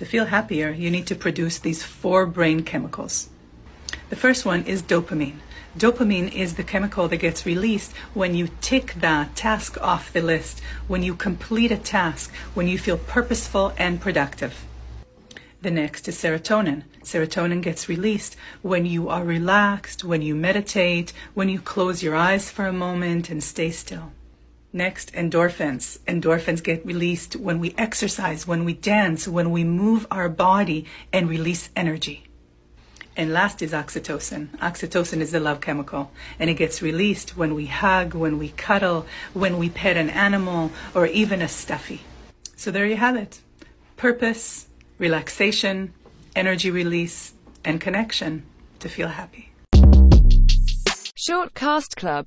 To feel happier, you need to produce these four brain chemicals. The first one is dopamine. Dopamine is the chemical that gets released when you tick that task off the list, when you complete a task, when you feel purposeful and productive. The next is serotonin. Serotonin gets released when you are relaxed, when you meditate, when you close your eyes for a moment and stay still. Next, endorphins. Endorphins get released when we exercise, when we dance, when we move our body and release energy. And last is oxytocin. Oxytocin is the love chemical, and it gets released when we hug, when we cuddle, when we pet an animal, or even a stuffy. So there you have it purpose, relaxation, energy release, and connection to feel happy. Shortcast Club